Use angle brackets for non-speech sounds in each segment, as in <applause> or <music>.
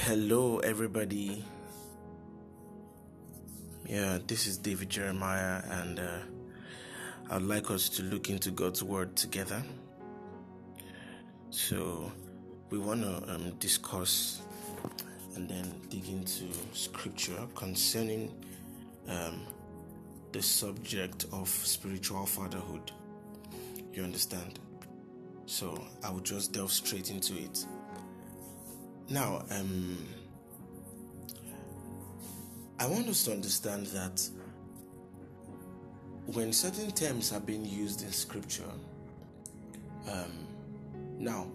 Hello, everybody. Yeah, this is David Jeremiah, and uh, I'd like us to look into God's Word together. So, we want to um, discuss and then dig into Scripture concerning um, the subject of spiritual fatherhood. You understand? So, I will just delve straight into it. Now, um, I want us to understand that when certain terms are being used in scripture, um, now,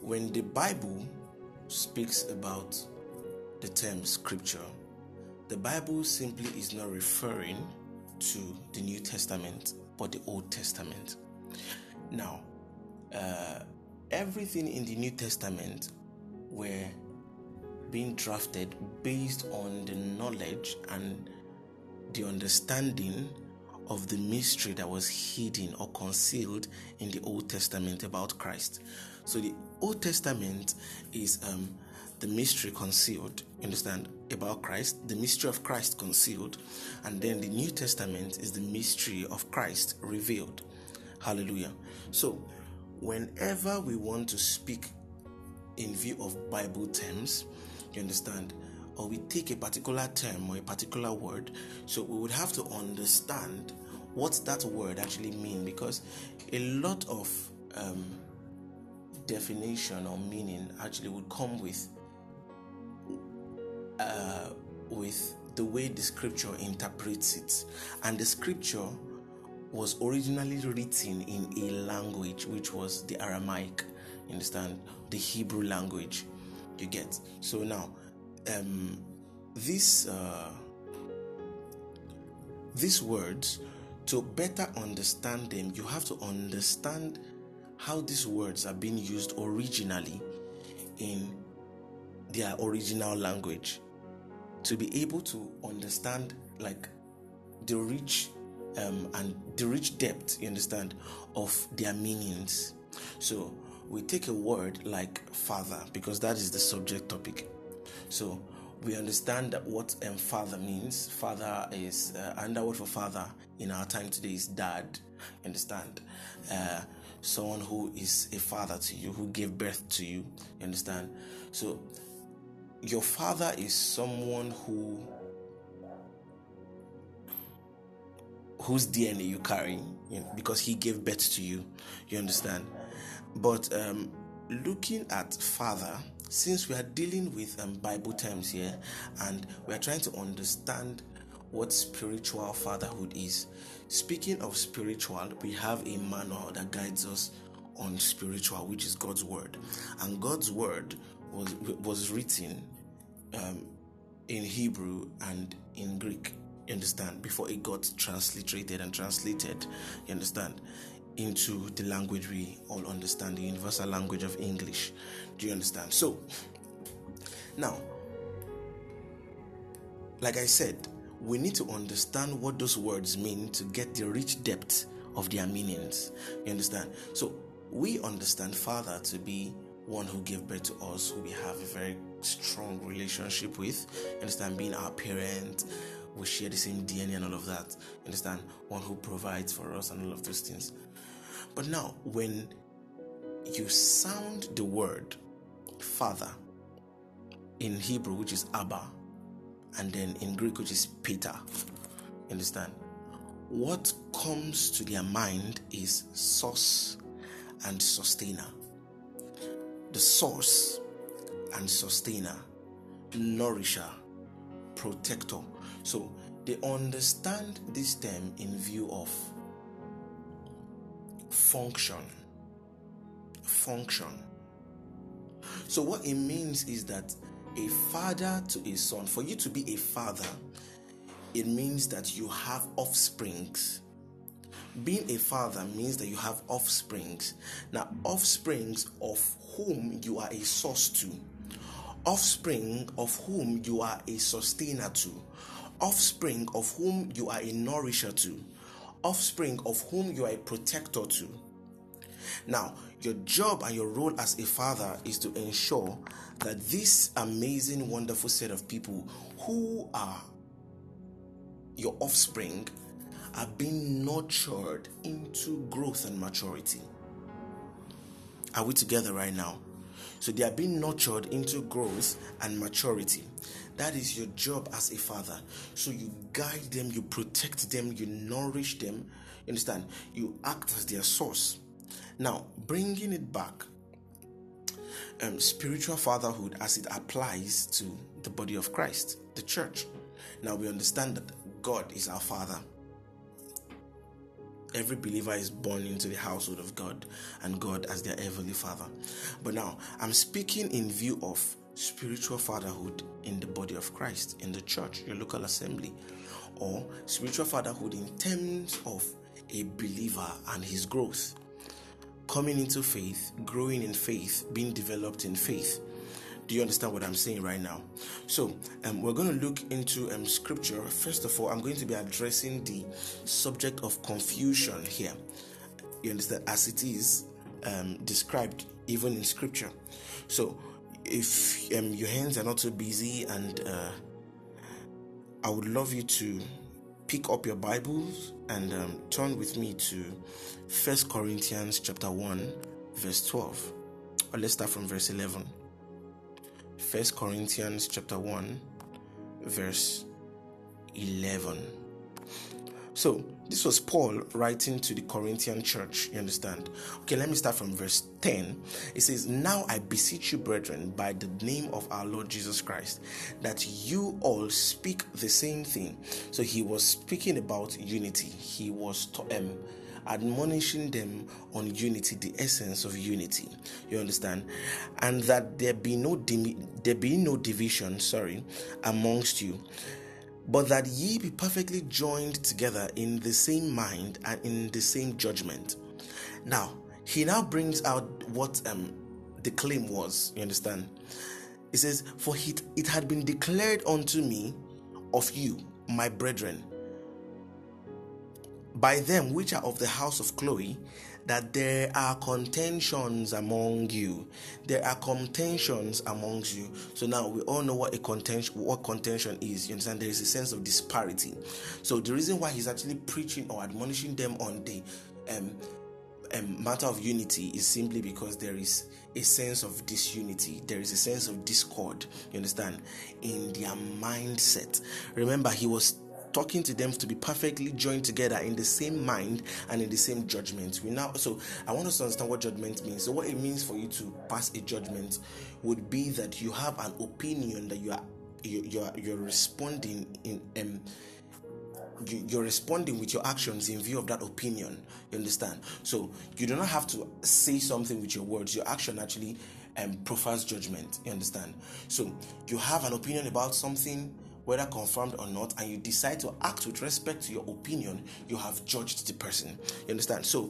when the Bible speaks about the term scripture, the Bible simply is not referring to the New Testament but the Old Testament. Now, uh, everything in the New Testament were being drafted based on the knowledge and the understanding of the mystery that was hidden or concealed in the Old Testament about Christ. So the Old Testament is um, the mystery concealed, understand, about Christ, the mystery of Christ concealed, and then the New Testament is the mystery of Christ revealed. Hallelujah. So, whenever we want to speak in view of Bible terms, you understand? Or we take a particular term or a particular word, so we would have to understand what that word actually means because a lot of um, definition or meaning actually would come with uh, with the way the scripture interprets it, and the scripture was originally written in a language which was the Aramaic. You understand? The Hebrew language you get. So now um this uh these words to better understand them you have to understand how these words are being used originally in their original language. To be able to understand like the rich um, and the rich depth you understand of their meanings. So we take a word like father because that is the subject topic. So we understand what um, father means. Father is uh, another word for father in our time today is dad. Understand? Uh, someone who is a father to you, who gave birth to you. You understand? So your father is someone who whose DNA you carry you know, because he gave birth to you. You understand? But um, looking at father, since we are dealing with um, Bible terms here and we are trying to understand what spiritual fatherhood is, speaking of spiritual, we have a manual that guides us on spiritual, which is God's word. And God's word was, was written um, in Hebrew and in Greek. You understand? Before it got transliterated and translated, you understand? Into the language we all understand, the universal language of English. Do you understand? So, now, like I said, we need to understand what those words mean to get the rich depth of their meanings. You understand? So, we understand Father to be one who gave birth to us, who we have a very strong relationship with. You understand? Being our parent, we share the same DNA and all of that. Understand? One who provides for us and all of those things. But now, when you sound the word father in Hebrew, which is Abba, and then in Greek, which is pater, understand? What comes to their mind is source and sustainer. The source and sustainer, nourisher, protector. So they understand this term in view of function. Function. So, what it means is that a father to a son, for you to be a father, it means that you have offsprings. Being a father means that you have offsprings. Now, offsprings of whom you are a source to, offspring of whom you are a sustainer to, offspring of whom you are a nourisher to, offspring of whom you are a protector to. Now, your job and your role as a father is to ensure that this amazing, wonderful set of people who are your offspring are being nurtured into growth and maturity. Are we together right now? So they are being nurtured into growth and maturity. That is your job as a father. So you guide them, you protect them, you nourish them. You understand? You act as their source. Now, bringing it back, um, spiritual fatherhood as it applies to the body of Christ, the church. Now we understand that God is our father. Every believer is born into the household of God and God as their heavenly father. But now I'm speaking in view of spiritual fatherhood in the body of Christ, in the church, your local assembly, or spiritual fatherhood in terms of a believer and his growth. Coming into faith, growing in faith, being developed in faith. Do you understand what I'm saying right now? So, um, we're going to look into um, scripture. First of all, I'm going to be addressing the subject of confusion here. You understand? As it is um, described even in scripture. So, if um, your hands are not so busy, and uh, I would love you to pick up your Bibles and um, turn with me to First Corinthians chapter 1, verse 12. Or let's start from verse 11. First Corinthians chapter 1 verse 11. So, this was Paul writing to the Corinthian church, you understand? Okay, let me start from verse 10. It says, Now I beseech you, brethren, by the name of our Lord Jesus Christ, that you all speak the same thing. So he was speaking about unity. He was to, um, admonishing them on unity, the essence of unity. You understand? And that there be no there be no division, sorry, amongst you, but that ye be perfectly joined together in the same mind and in the same judgment. Now, he now brings out what um the claim was, you understand? He says, For it, it had been declared unto me of you, my brethren, by them which are of the house of Chloe that there are contentions among you. There are contentions amongst you. So now we all know what a contention what contention is. You understand? There is a sense of disparity. So the reason why he's actually preaching or admonishing them on the um, um, matter of unity is simply because there is a sense of disunity. There is a sense of discord. You understand? In their mindset. Remember, he was talking to them to be perfectly joined together in the same mind and in the same judgment. We now so I want us to understand what judgment means. So what it means for you to pass a judgment would be that you have an opinion that you are you, are you're responding in um you're responding with your actions in view of that opinion. You understand? So you do not have to say something with your words. Your action actually um, profiles judgment. You understand? So you have an opinion about something whether confirmed or not, and you decide to act with respect to your opinion, you have judged the person. You understand? So,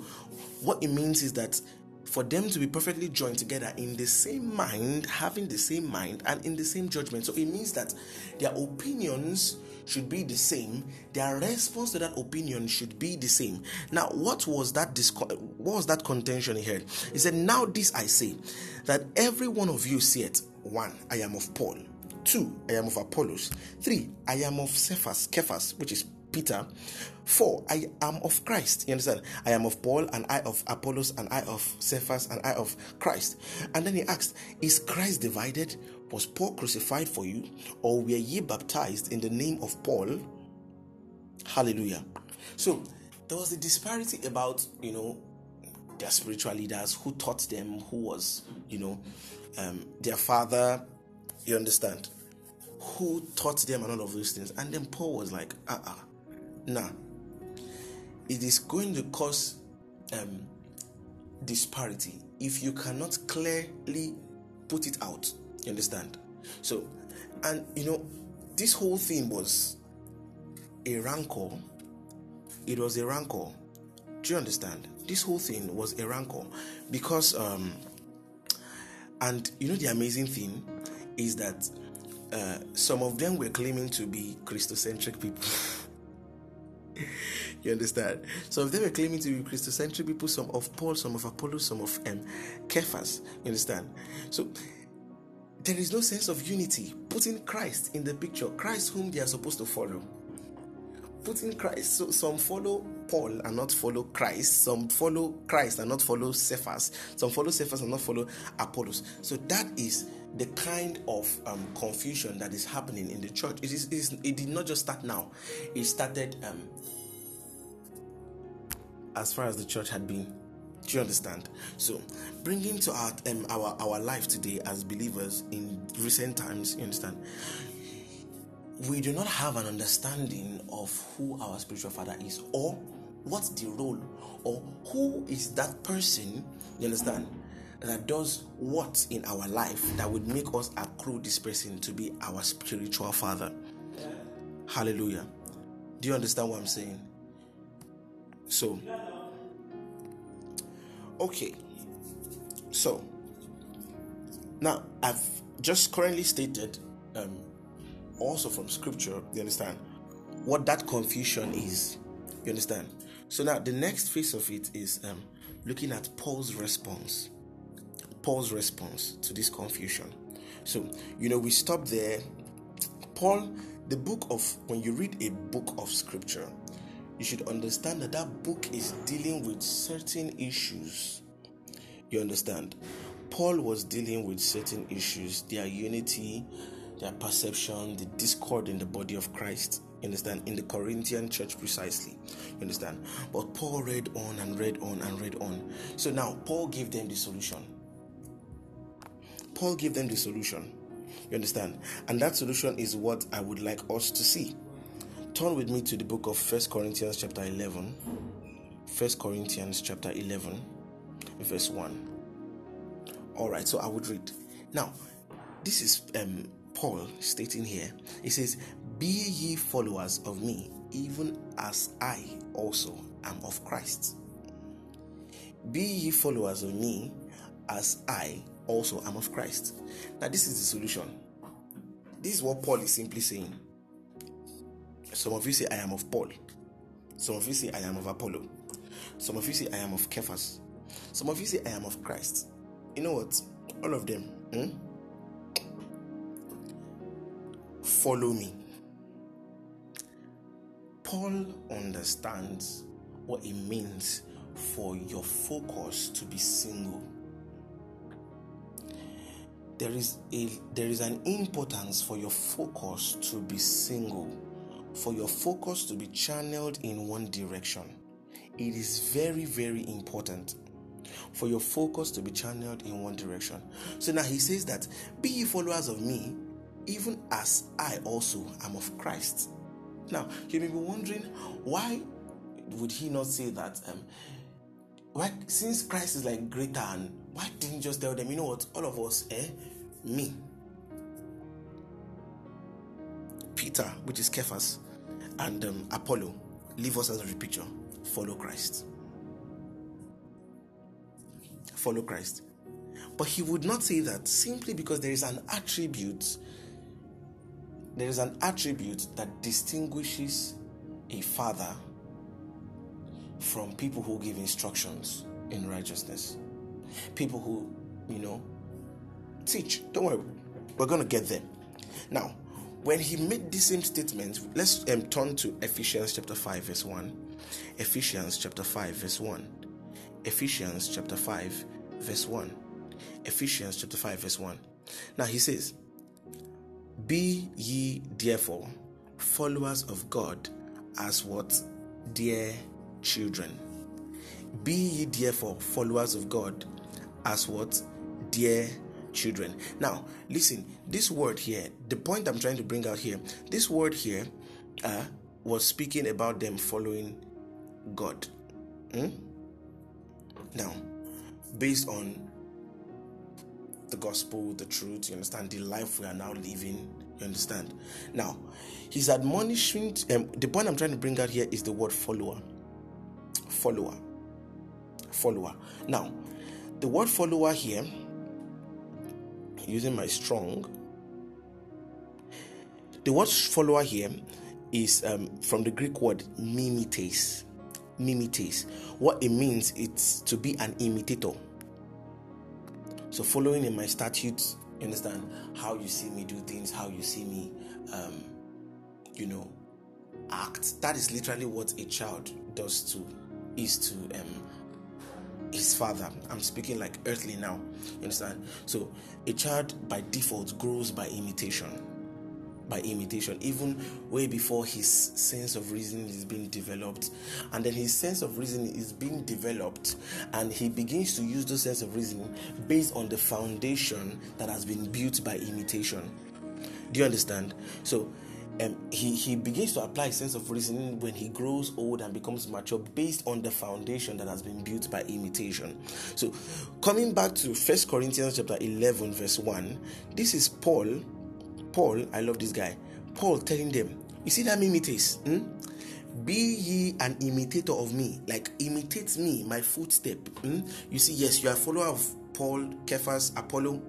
what it means is that for them to be perfectly joined together in the same mind, having the same mind, and in the same judgment. So, it means that their opinions should be the same their response to that opinion should be the same now what was that disco- what was that contention he had he said now this i say that every one of you see it one i am of paul Two, I am of Apollos. Three, I am of Cephas, Cephas, which is Peter. Four, I am of Christ. You understand? I am of Paul, and I of Apollos, and I of Cephas, and I of Christ. And then he asked, Is Christ divided? Was Paul crucified for you? Or were ye baptized in the name of Paul? Hallelujah. So there was a disparity about, you know, their spiritual leaders who taught them, who was, you know, um, their father. You understand? Who taught them and all of those things. And then Paul was like, uh uh-uh, uh nah. It is going to cause um, disparity if you cannot clearly put it out. You understand? So, and you know, this whole thing was a rancor. It was a rancor. Do you understand? This whole thing was a rancor because, um, and you know, the amazing thing is that uh, some of them were claiming to be Christocentric people. <laughs> You understand? So if they were claiming to be Christocentric people, some of Paul, some of Apollos, some of um, Cephas. You understand? So there is no sense of unity. Putting Christ in the picture, Christ whom they are supposed to follow. Putting Christ, so some follow Paul and not follow Christ. Some follow Christ and not follow Cephas. Some follow Cephas and not follow Apollos. So that is the kind of um, confusion that is happening in the church. It is, it, is, it did not just start now. It started um, as far as the church had been. Do you understand? So, bringing to our um, our our life today as believers in recent times, you understand? We do not have an understanding of who our spiritual father is, or what's the role, or who is that person. You understand? That does what in our life that would make us accrue this person to be our spiritual father. Hallelujah. Do you understand what I'm saying? So, okay. So, now I've just currently stated, um, also from scripture, you understand, what that confusion is. You understand? So, now the next phase of it is um, looking at Paul's response Paul's response to this confusion. So, you know, we stop there. Paul, the book of, when you read a book of scripture, you should understand that that book is dealing with certain issues. You understand? Paul was dealing with certain issues, their unity, their perception, the discord in the body of Christ. You understand? In the Corinthian church, precisely. You understand? But Paul read on and read on and read on. So now, Paul gave them the solution. Paul gave them the solution. You understand? And that solution is what I would like us to see. Turn with me to the book of First Corinthians chapter 11. First Corinthians chapter 11 verse 1. All right, so I would read. Now, this is um, Paul stating here. He says, "Be ye followers of me, even as I also am of Christ." Be ye followers of me, as I also am of Christ. Now, this is the solution. This is what Paul is simply saying. Some of you say, I am of Paul. Some of you say, I am of Apollo. Some of you say, I am of Cephas. Some of you say, I am of Christ. You know what? All of them. Hmm? Follow me. Paul understands what it means for your focus to be single there is a there is an importance for your focus to be single for your focus to be channeled in one direction. It is very very important for your focus to be channeled in one direction. So now he says that be ye followers of me even as i also am of christ. Now you may be wondering why would he not say that um why since christ is like greater and why didn't you just tell them, you know what, all of us, eh? Me. Peter, which is Cephas, and um, Apollo, leave us as a picture. Follow Christ. Follow Christ. But he would not say that simply because there is an attribute, there is an attribute that distinguishes a father from people who give instructions in righteousness people who, you know, teach. Don't worry, we're going to get them. Now, when he made the same statement, let's um, turn to Ephesians chapter 5, verse 1. Ephesians chapter 5, verse 1. Ephesians chapter 5, verse 1. Ephesians chapter 5, verse 1. Now he says, Be ye therefore followers of God as what? Dear children. Be ye therefore followers of God as what? Dear children. Now, listen, this word here, the point I'm trying to bring out here, this word here uh, was speaking about them following God. Hmm? Now, based on the gospel, the truth, you understand, the life we are now living, you understand. Now, he's admonishing, um, the point I'm trying to bring out here is the word follower. Follower. Follower. Now, the word follower here, using my strong, the word follower here is um, from the Greek word mimetes. mimetes. What it means it's to be an imitator. So following in my statutes, you understand how you see me do things, how you see me, um, you know, act. That is literally what a child does to is to um, his father. I'm speaking like earthly now. You understand? So a child by default grows by imitation. By imitation, even way before his sense of reasoning is being developed, and then his sense of reasoning is being developed, and he begins to use those sense of reasoning based on the foundation that has been built by imitation. Do you understand? So um, he, he begins to apply a sense of reasoning when he grows old and becomes mature based on the foundation that has been built by imitation. So, coming back to First Corinthians chapter 11, verse 1, this is Paul. Paul, I love this guy. Paul telling them, You see that imitate? Hmm? Be ye an imitator of me, like imitate me, my footstep. Hmm? You see, yes, you are a follower of Paul, Cephas, Apollo.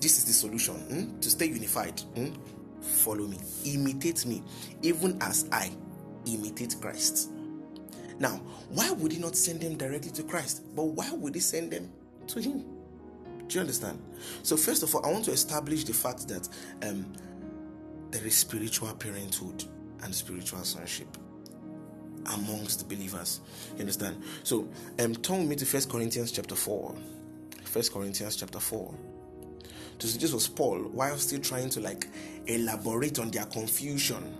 This is the solution hmm? to stay unified. Follow me, imitate me, even as I imitate Christ. Now, why would he not send them directly to Christ? But why would he send them to him? Do you understand? So, first of all, I want to establish the fact that um, there is spiritual parenthood and spiritual sonship amongst the believers. You understand? So, um, turn me to First Corinthians chapter 4. First Corinthians chapter 4. So this was Paul while still trying to like elaborate on their confusion.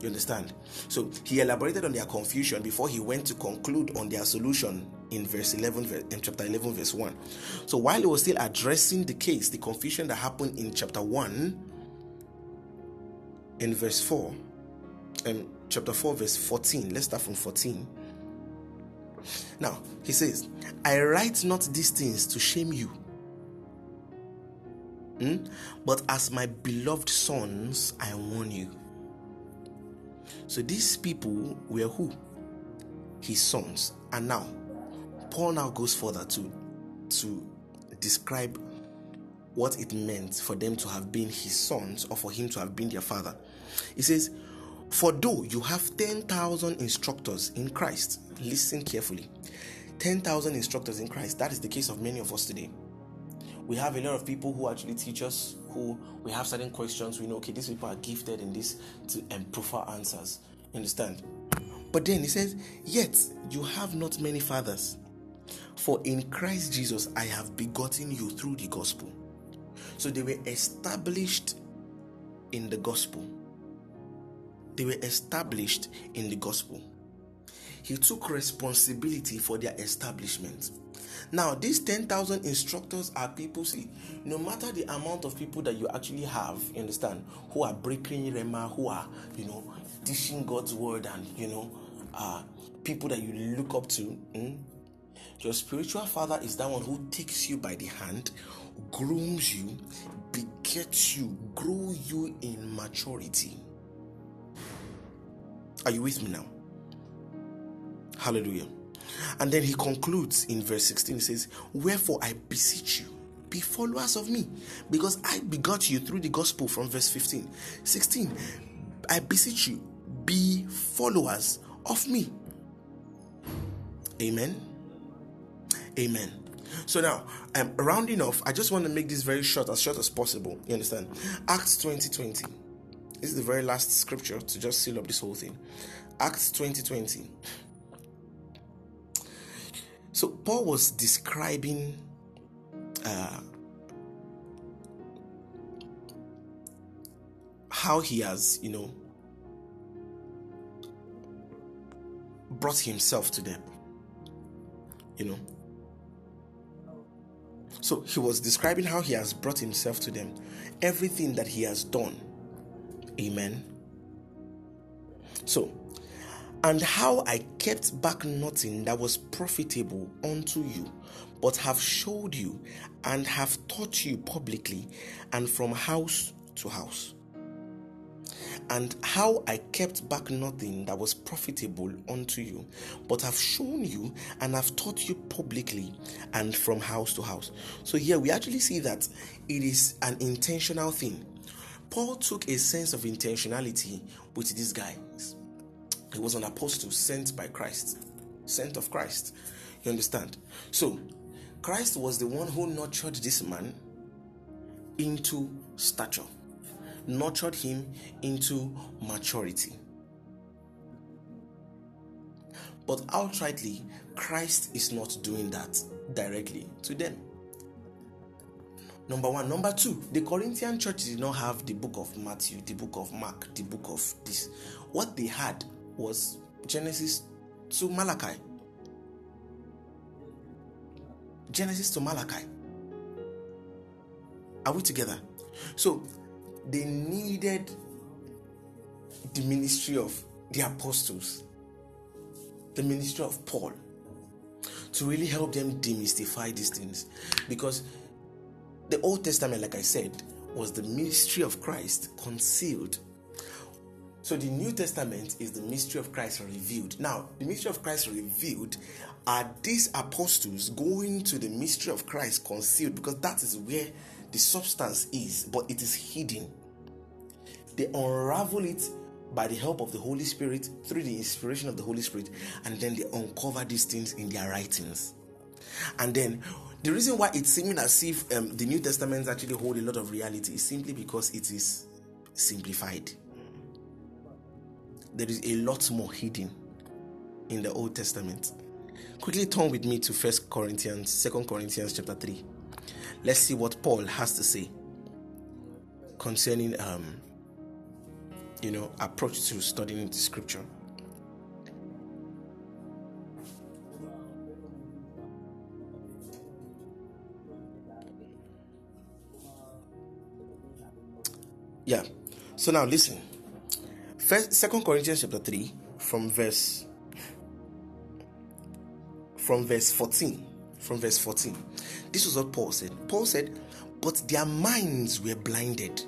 You understand? So he elaborated on their confusion before he went to conclude on their solution in verse 11 in chapter 11 verse 1. So while he was still addressing the case, the confusion that happened in chapter 1 in verse 4 and um, chapter 4 verse 14. Let's start from 14. Now, he says, I write not these things to shame you Hmm? But as my beloved sons, I warn you. So these people were who? His sons. And now, Paul now goes further to, to describe what it meant for them to have been his sons or for him to have been their father. He says, For though you have 10,000 instructors in Christ, listen carefully 10,000 instructors in Christ, that is the case of many of us today we have a lot of people who actually teach us who we have certain questions we know okay these people are gifted in this to um, prefer answers. Understand? But then he says yet you have not many fathers. For in christ jesus i have begotten you through the gospel. So they were established in the gospel. They were established in the gospel. He took responsibility for their establishment now, these 10,000 instructors are people, see, no matter the amount of people that you actually have, you understand, who are breaking Rhema, who are, you know, teaching God's word and, you know, uh, people that you look up to, hmm? your spiritual father is that one who takes you by the hand, grooms you, begets you, grow you in maturity. Are you with me now? Hallelujah. And then he concludes in verse 16 he says, Wherefore I beseech you, be followers of me, because I begot you through the gospel from verse 15. 16, I beseech you, be followers of me. Amen. Amen. So now, I'm um, rounding off. I just want to make this very short, as short as possible. You understand? Acts 20 20. This is the very last scripture to just seal up this whole thing. Acts 20 20. So Paul was describing uh, how he has, you know, brought himself to them. You know. So he was describing how he has brought himself to them, everything that he has done. Amen. So and how I kept back nothing that was profitable unto you, but have showed you and have taught you publicly and from house to house. And how I kept back nothing that was profitable unto you, but have shown you and have taught you publicly and from house to house. So here we actually see that it is an intentional thing. Paul took a sense of intentionality with these guys He was an apostle sent by Christ, sent of Christ. You understand? So, Christ was the one who nurtured this man into stature, nurtured him into maturity. But outrightly, Christ is not doing that directly to them. Number one. Number two, the Corinthian church did not have the book of Matthew, the book of Mark, the book of this. What they had was Genesis to Malachi. Genesis to Malachi. Are we together? So they needed the ministry of the apostles, the ministry of Paul, to really help them demystify these things. Because the Old Testament, like I said, was the ministry of Christ concealed. So the New Testament is the mystery of Christ revealed. Now, the mystery of Christ revealed are these apostles going to the mystery of Christ concealed because that is where the substance is, but it is hidden. They unravel it by the help of the Holy Spirit through the inspiration of the Holy Spirit, and then they uncover these things in their writings. And then the reason why it's seeming as if um, the New Testament actually hold a lot of reality is simply because it is simplified. There is a lot more hidden in the Old Testament. Quickly turn with me to First Corinthians, Second Corinthians chapter 3. Let's see what Paul has to say concerning um, you know approach to studying the scripture. Yeah. So now listen. First Second Corinthians chapter 3 from verse from verse 14. From verse 14. This was what Paul said. Paul said, But their minds were blinded.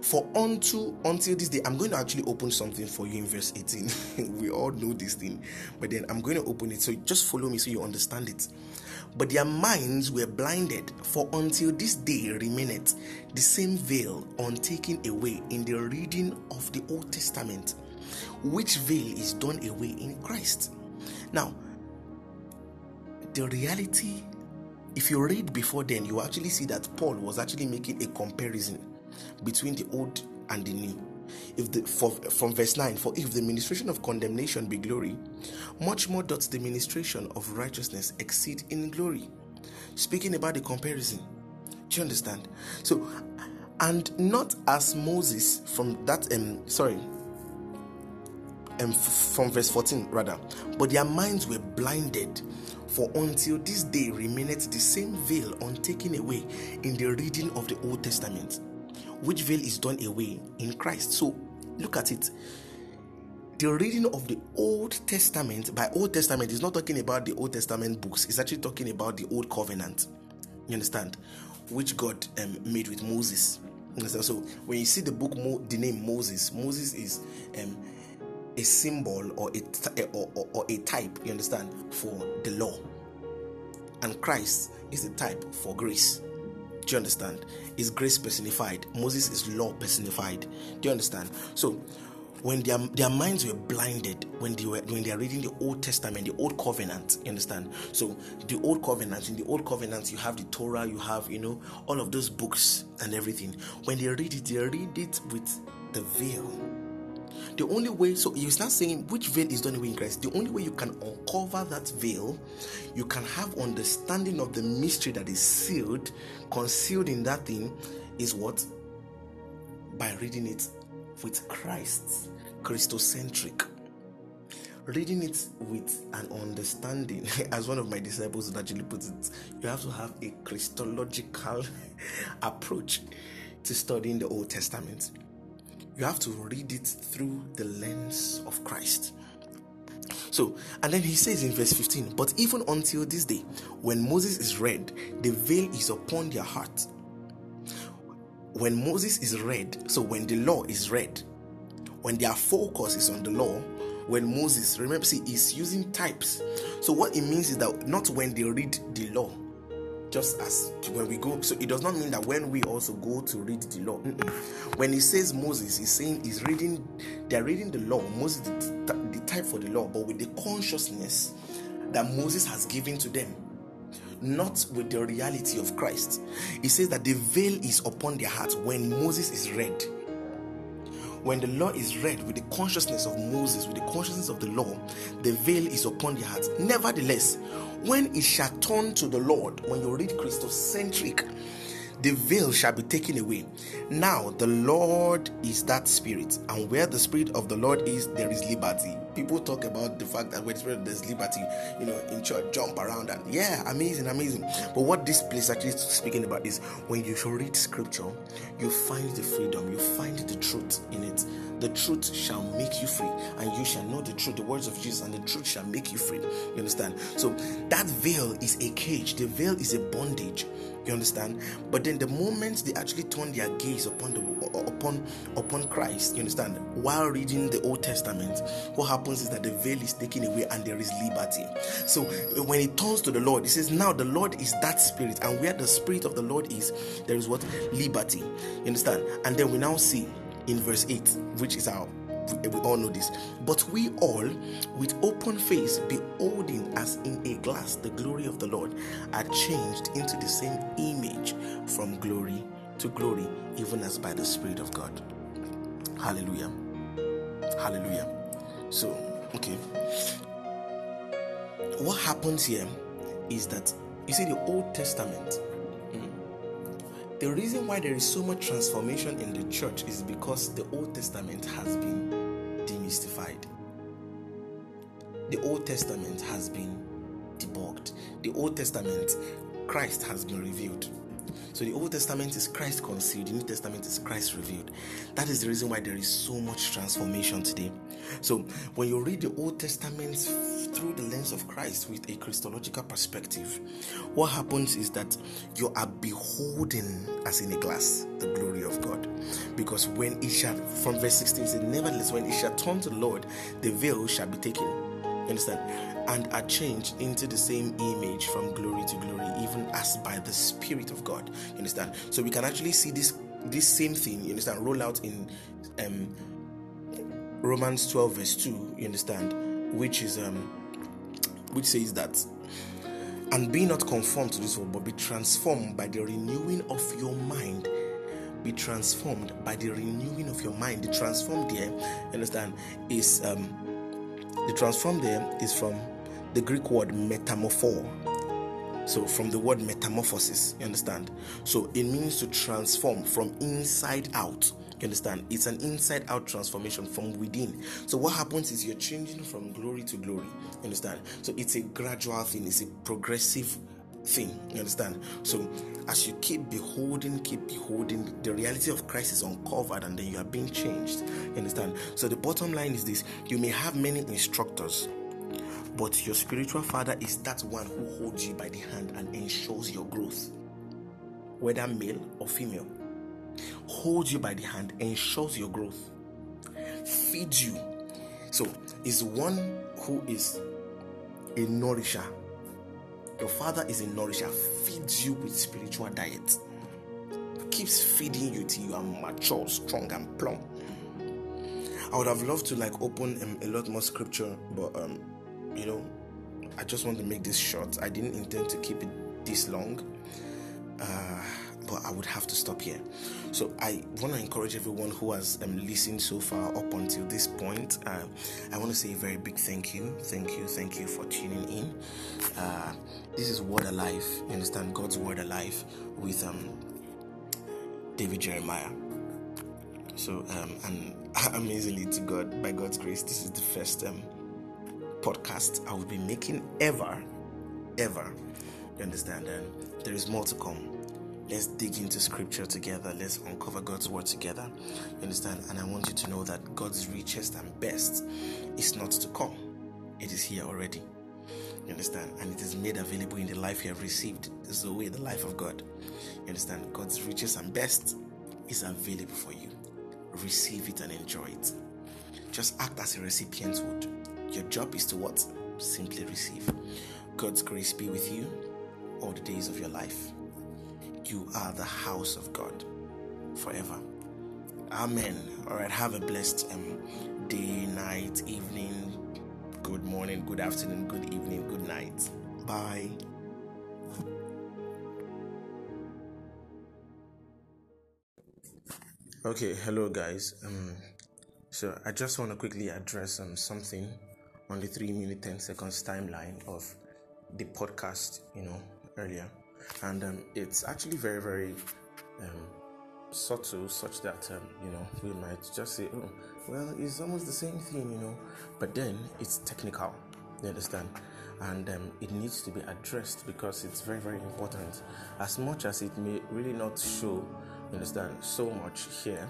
For unto until this day, I'm going to actually open something for you in verse 18. <laughs> we all know this thing, but then I'm going to open it. So just follow me so you understand it. But their minds were blinded, for until this day remaineth the same veil untaken away in the reading of the Old Testament, which veil is done away in Christ. Now, the reality, if you read before then, you actually see that Paul was actually making a comparison between the old and the new. If the for, from verse 9, for if the ministration of condemnation be glory, much more doth the ministration of righteousness exceed in glory. Speaking about the comparison. Do you understand? So, and not as Moses from that um sorry um from verse 14 rather, but their minds were blinded for until this day remaineth the same veil untaken away in the reading of the Old Testament, which veil is done away in Christ. So look at it. The reading of the Old Testament, by Old Testament, is not talking about the Old Testament books, it's actually talking about the Old Covenant. You understand? Which God um, made with Moses. So when you see the book, the name Moses, Moses is um, a symbol or a or, or, or a type you understand for the law and christ is the type for grace do you understand? Is grace personified? Moses is law personified. Do you understand? So when their, their minds were blinded when they were when they are reading the old testament the old covenant you understand? So the old covenant in the old covenant you have the torah you have you know all of those books and everything. When they read it they read it with the veil the only way, so he's not saying which veil is done away in Christ. The only way you can uncover that veil, you can have understanding of the mystery that is sealed, concealed in that thing, is what? By reading it with Christ, Christocentric. Reading it with an understanding, <laughs> as one of my disciples actually put it, you have to have a Christological <laughs> approach to studying the Old Testament you have to read it through the lens of Christ. So, and then he says in verse 15, but even until this day, when Moses is read, the veil is upon their heart. When Moses is read, so when the law is read, when their focus is on the law, when Moses, remember, see, is using types. So, what it means is that not when they read the law, just as when we go so it does not mean that when we also go to read the law. Mm-mm. when he says moses he's saying he's reading they're reading the law. Moses the, the type for the law but with the consciousness that moses has given to them not with the reality of christ. He says that the veil is upon their hearts when moses is read when the law is read with the consciousness of Moses, with the consciousness of the law, the veil is upon their hearts. Nevertheless, when it shall turn to the Lord, when you read Christocentric, the veil shall be taken away. Now, the Lord is that spirit, and where the spirit of the Lord is, there is liberty. People talk about the fact that the spirit there's liberty, you know, in church, jump around and yeah, amazing, amazing. But what this place actually is speaking about is when you read scripture, you find the freedom, you find the truth in it. The truth shall make you free, and you shall know the truth, the words of Jesus, and the truth shall make you free. You understand? So that veil is a cage, the veil is a bondage. You understand? But then the moment they actually turn their gaze upon the upon upon Christ, you understand? While reading the Old Testament, what happens is that the veil is taken away and there is liberty. So when it turns to the Lord, it says, Now the Lord is that spirit, and where the spirit of the Lord is, there is what? Liberty. You understand? And then we now see in verse 8, which is our we all know this. But we all, with open face, beholding as in a glass the glory of the Lord, are changed into the same image from glory to glory, even as by the Spirit of God. Hallelujah. Hallelujah. So, okay. What happens here is that you see the Old Testament hmm, the reason why there is so much transformation in the church is because the Old Testament has been demystified. The Old Testament has been debunked. The Old Testament, Christ has been revealed. So the Old Testament is Christ concealed, the New Testament is Christ revealed. That is the reason why there is so much transformation today. So when you read the Old Testament through the lens of Christ with a Christological perspective, what happens is that you are beholding as in a glass the glory of God. Because when it shall, from verse 16, it says, Nevertheless, when it shall turn to the Lord, the veil shall be taken. You understand? And are changed into the same image from glory to glory, even as by the Spirit of God. You understand? So we can actually see this this same thing, you understand, roll out in um, Romans 12, verse 2, you understand, which is um which says that and be not conformed to this world, but be transformed by the renewing of your mind. Be transformed by the renewing of your mind. The transformed there, understand, is um the transformed there is from the Greek word metamorpho. So from the word metamorphosis, you understand? So it means to transform from inside out. You understand? It's an inside out transformation from within. So what happens is you're changing from glory to glory. You understand? So it's a gradual thing, it's a progressive thing. You understand? So as you keep beholding, keep beholding, the reality of Christ is uncovered and then you are being changed. You understand? So the bottom line is this you may have many instructors. But your spiritual father is that one who holds you by the hand and ensures your growth, whether male or female holds you by the hand, ensures your growth, feeds you. So, is one who is a nourisher. Your father is a nourisher, feeds you with spiritual diet, keeps feeding you till you are mature, strong, and plump. I would have loved to like open um, a lot more scripture, but um, you know, I just want to make this short. I didn't intend to keep it this long. Uh, but I would have to stop here. So I want to encourage everyone who has um, listened so far up until this point. Uh, I want to say a very big thank you, thank you, thank you for tuning in. Uh, this is Word Alive. You understand God's Word Alive with um, David Jeremiah. So um, and <laughs> amazingly to God, by God's grace, this is the first um, podcast I will be making ever, ever. You understand? And there is more to come. Let's dig into scripture together. Let's uncover god's word together you understand? And i want you to know that god's richest and best is not to come. It is here already you understand? And it is made available in the life you have received. This is the way the life of god you understand? God's richest and best is available for you. Receive it and enjoy it. Just act as a recipient would your job is to what simply receive god's grace be with you all the days of your life. You are the house of God forever. Amen. All right. Have a blessed um, day, night, evening, good morning, good afternoon, good evening, good night. Bye. Okay, hello guys. Um, so I just want to quickly address um something on the three minute ten seconds timeline of the podcast. You know earlier, and um, it's actually very very um subtle, such that um, you know we might just say, "Oh, well, it's almost the same thing," you know, but then it's technical. You understand? And um, it needs to be addressed because it's very, very important. As much as it may really not show, you understand, so much here,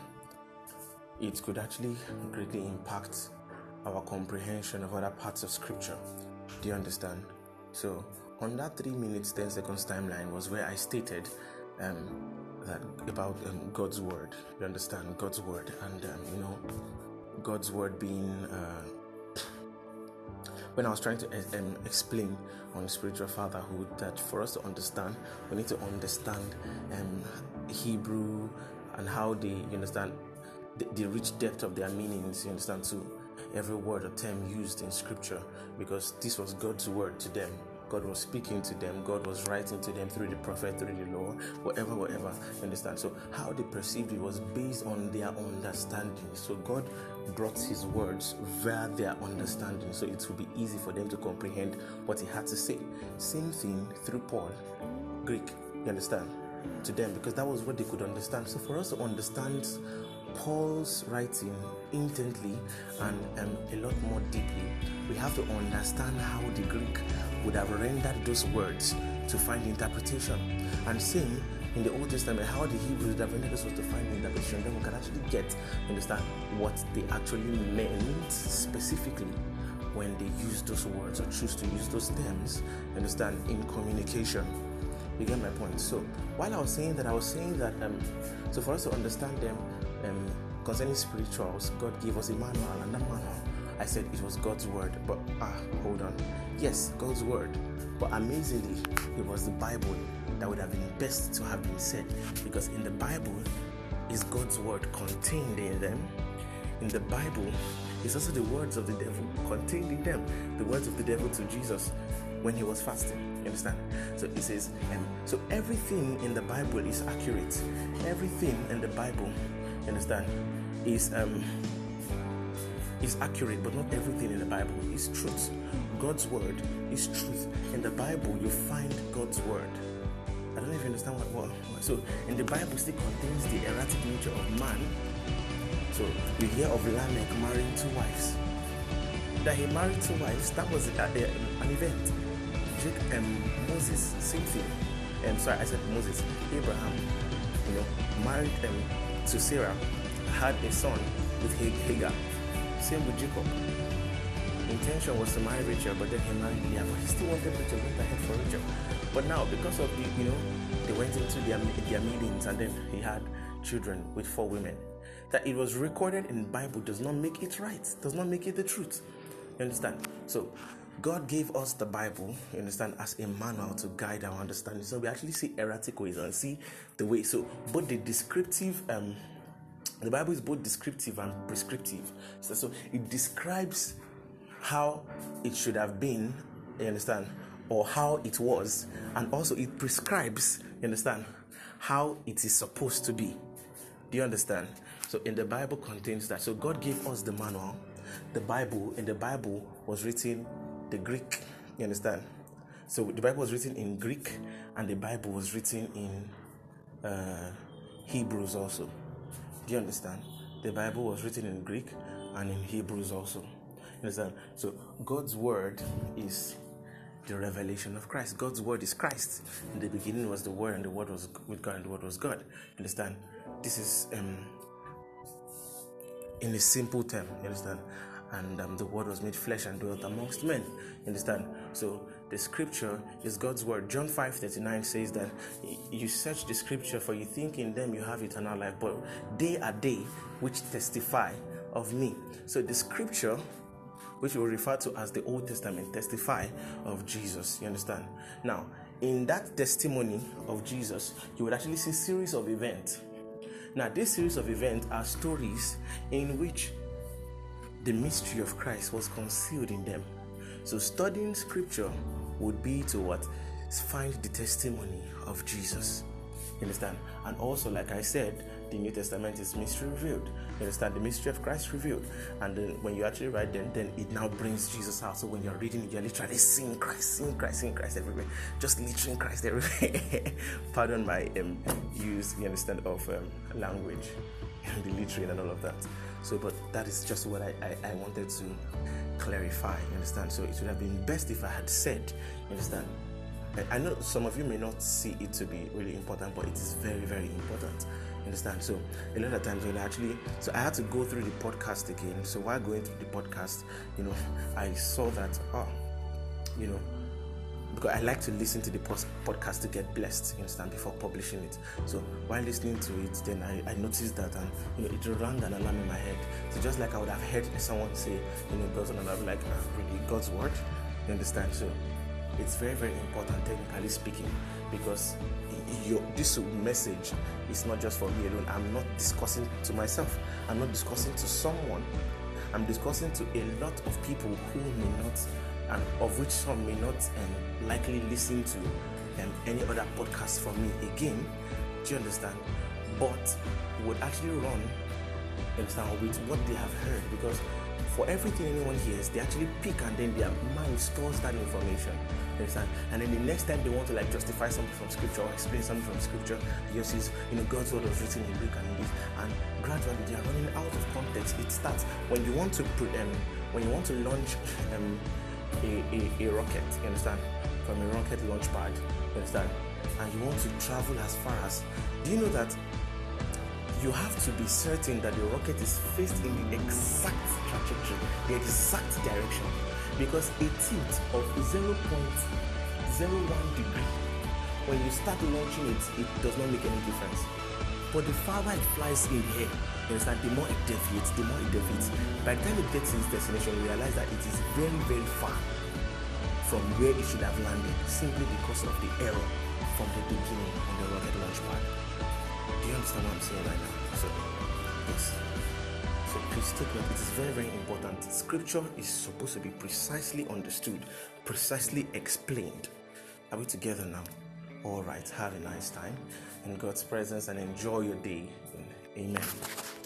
it could actually greatly impact our comprehension of other parts of Scripture. Do you understand? So, on that three minutes, 10 seconds timeline was where I stated um, that about um, God's word. You understand God's word, and um, you know God's word being. Uh, when I was trying to um, explain on spiritual fatherhood, that for us to understand, we need to understand um, Hebrew and how they you understand the, the rich depth of their meanings. You understand to every word or term used in Scripture, because this was God's word to them God was speaking to them, God was writing to them through the prophet, through the law, whatever, whatever. You understand? So, how they perceived it was based on their understanding. So, God brought His words via their understanding, so it would be easy for them to comprehend what He had to say. Same thing through Paul, Greek. You understand? To them, because that was what they could understand. So, for us to understand Paul's writing intently and um, a lot more deeply, we have to understand how the Greek would have rendered those words to find interpretation. And same in the Old Testament, how the Hebrews would have rendered those words to find the interpretation, then we can actually get understand what they actually meant specifically when they use those words or choose to use those terms, understand, in communication. You get my point? So while I was saying that, I was saying that um, so for us to understand them um, concerning spirituals, God gave us a manual, and that manual I said it was God's word, but ah, hold on. Yes, God's word, but amazingly, it was the Bible that would have been best to have been said because in the Bible is God's word contained in them. In the Bible is also the words of the devil contained in them, the words of the devil to Jesus when he was fasting. You understand? So it says, um, so everything in the Bible is accurate. Everything in the Bible, you understand, is um is accurate, but not everything in the Bible is truth. God's word is truth. In the Bible, you find God's word. I don't know if you understand what, what, what. So, in the Bible, still contains the erratic nature of man. So, you hear of Lamech marrying two wives. That he married two wives, that was a, a, an event. Jake and Moses, same thing. Um, sorry, I said Moses. Abraham, you know, married um, to Sarah, had a son with Hagar. Same with Jacob. Intention was to marry Rachel, but then he married Leah, but he still wanted Rachel, went ahead for Rachel. But now, because of the, you know, they went into their, their meetings and then he had children with four women. That it was recorded in Bible does not make it right, does not make it the truth. You understand? So, God gave us the Bible, you understand, as a manual to guide our understanding. So we actually see erratic ways and see the way. So but the descriptive um, the Bible is both descriptive and prescriptive. So, so it describes how it should have been, you understand, or how it was, and also it prescribes, you understand, how it is supposed to be. Do you understand? So in the Bible contains that. So God gave us the manual. The Bible, in the Bible was written the Greek. You understand? So the Bible was written in Greek, and the Bible was written in uh, Hebrews also. Do you understand? The Bible was written in Greek and in Hebrews also. You understand? So God's word is the revelation of Christ. God's word is Christ. In the beginning was the word, and the word was with God, and the word was God. You understand? This is um, in a simple term. You understand? And um, the word was made flesh and dwelt amongst men. You understand? So the scripture is God's word. John 5 39 says that you search the scripture for you think in them you have eternal life, but they are they which testify of me. So the scripture, which we refer to as the Old Testament, testify of Jesus. You understand? Now, in that testimony of Jesus, you would actually see series of events. Now, this series of events are stories in which the mystery of Christ was concealed in them. So, studying scripture would be to what? Find the testimony of Jesus. You understand? And also, like I said, the New Testament is mystery revealed. You understand the mystery of Christ revealed. And then when you actually write them, then it now brings Jesus out. So when you're reading you're literally seeing Christ, seeing Christ, seeing Christ everywhere. Just literally Christ <laughs> everywhere. Pardon my um, use, you understand, of um, language <laughs> and the literary and all of that. So, but that is just what I, I, I wanted to clarify. You understand? So it would have been best if I had said, you understand? I know some of you may not see it to be really important, but it is very, very important. Understand? So a lot of times when I actually, so I had to go through the podcast again. So while going through the podcast, you know, <laughs> I saw that, oh, you know, because I like to listen to the podcast to get blessed, you understand, before publishing it. So while listening to it, then I, I noticed that and you know it rang an alarm in my head. So just like I would have heard someone say, you know, God's word, I'm like, ah, really, God's word, you understand? So it's very, very important, technically speaking, because your this message is not just for me alone. I'm not discussing to myself. I'm not discussing to someone. I'm discussing to a lot of people who may not, and of which some may not, and likely listen to um, any other podcast from me again. Do you understand? But would actually run, understand, with what they have heard because for everything anyone hears, they actually pick and then their mind stores that information. Understand? And then the next time they want to like justify something from scripture or explain something from scripture, just says, you know, God's word was written in Greek and this, and gradually they are running out of context. It starts when you want to put um, when you want to launch um, a, a, a rocket, you understand? From a rocket launch pad, you understand? And you want to travel as far as do you know that you have to be certain that the rocket is faced in the exact trajectory, the exact direction. Because a tilt of 0.01 degree, when you start launching it, it does not make any difference. But the farther it flies in the air, you understand, the more it deviates, the more it deviates. By the time it gets to its destination, you realize that it is very, very far from where it should have landed simply because of the error from the beginning on the rocket launch pad Do you understand what I'm saying right now? So, yes. So please take note. It is very, very important. Scripture is supposed to be precisely understood, precisely explained. Are we together now? All right. Have a nice time in God's presence and enjoy your day. Amen.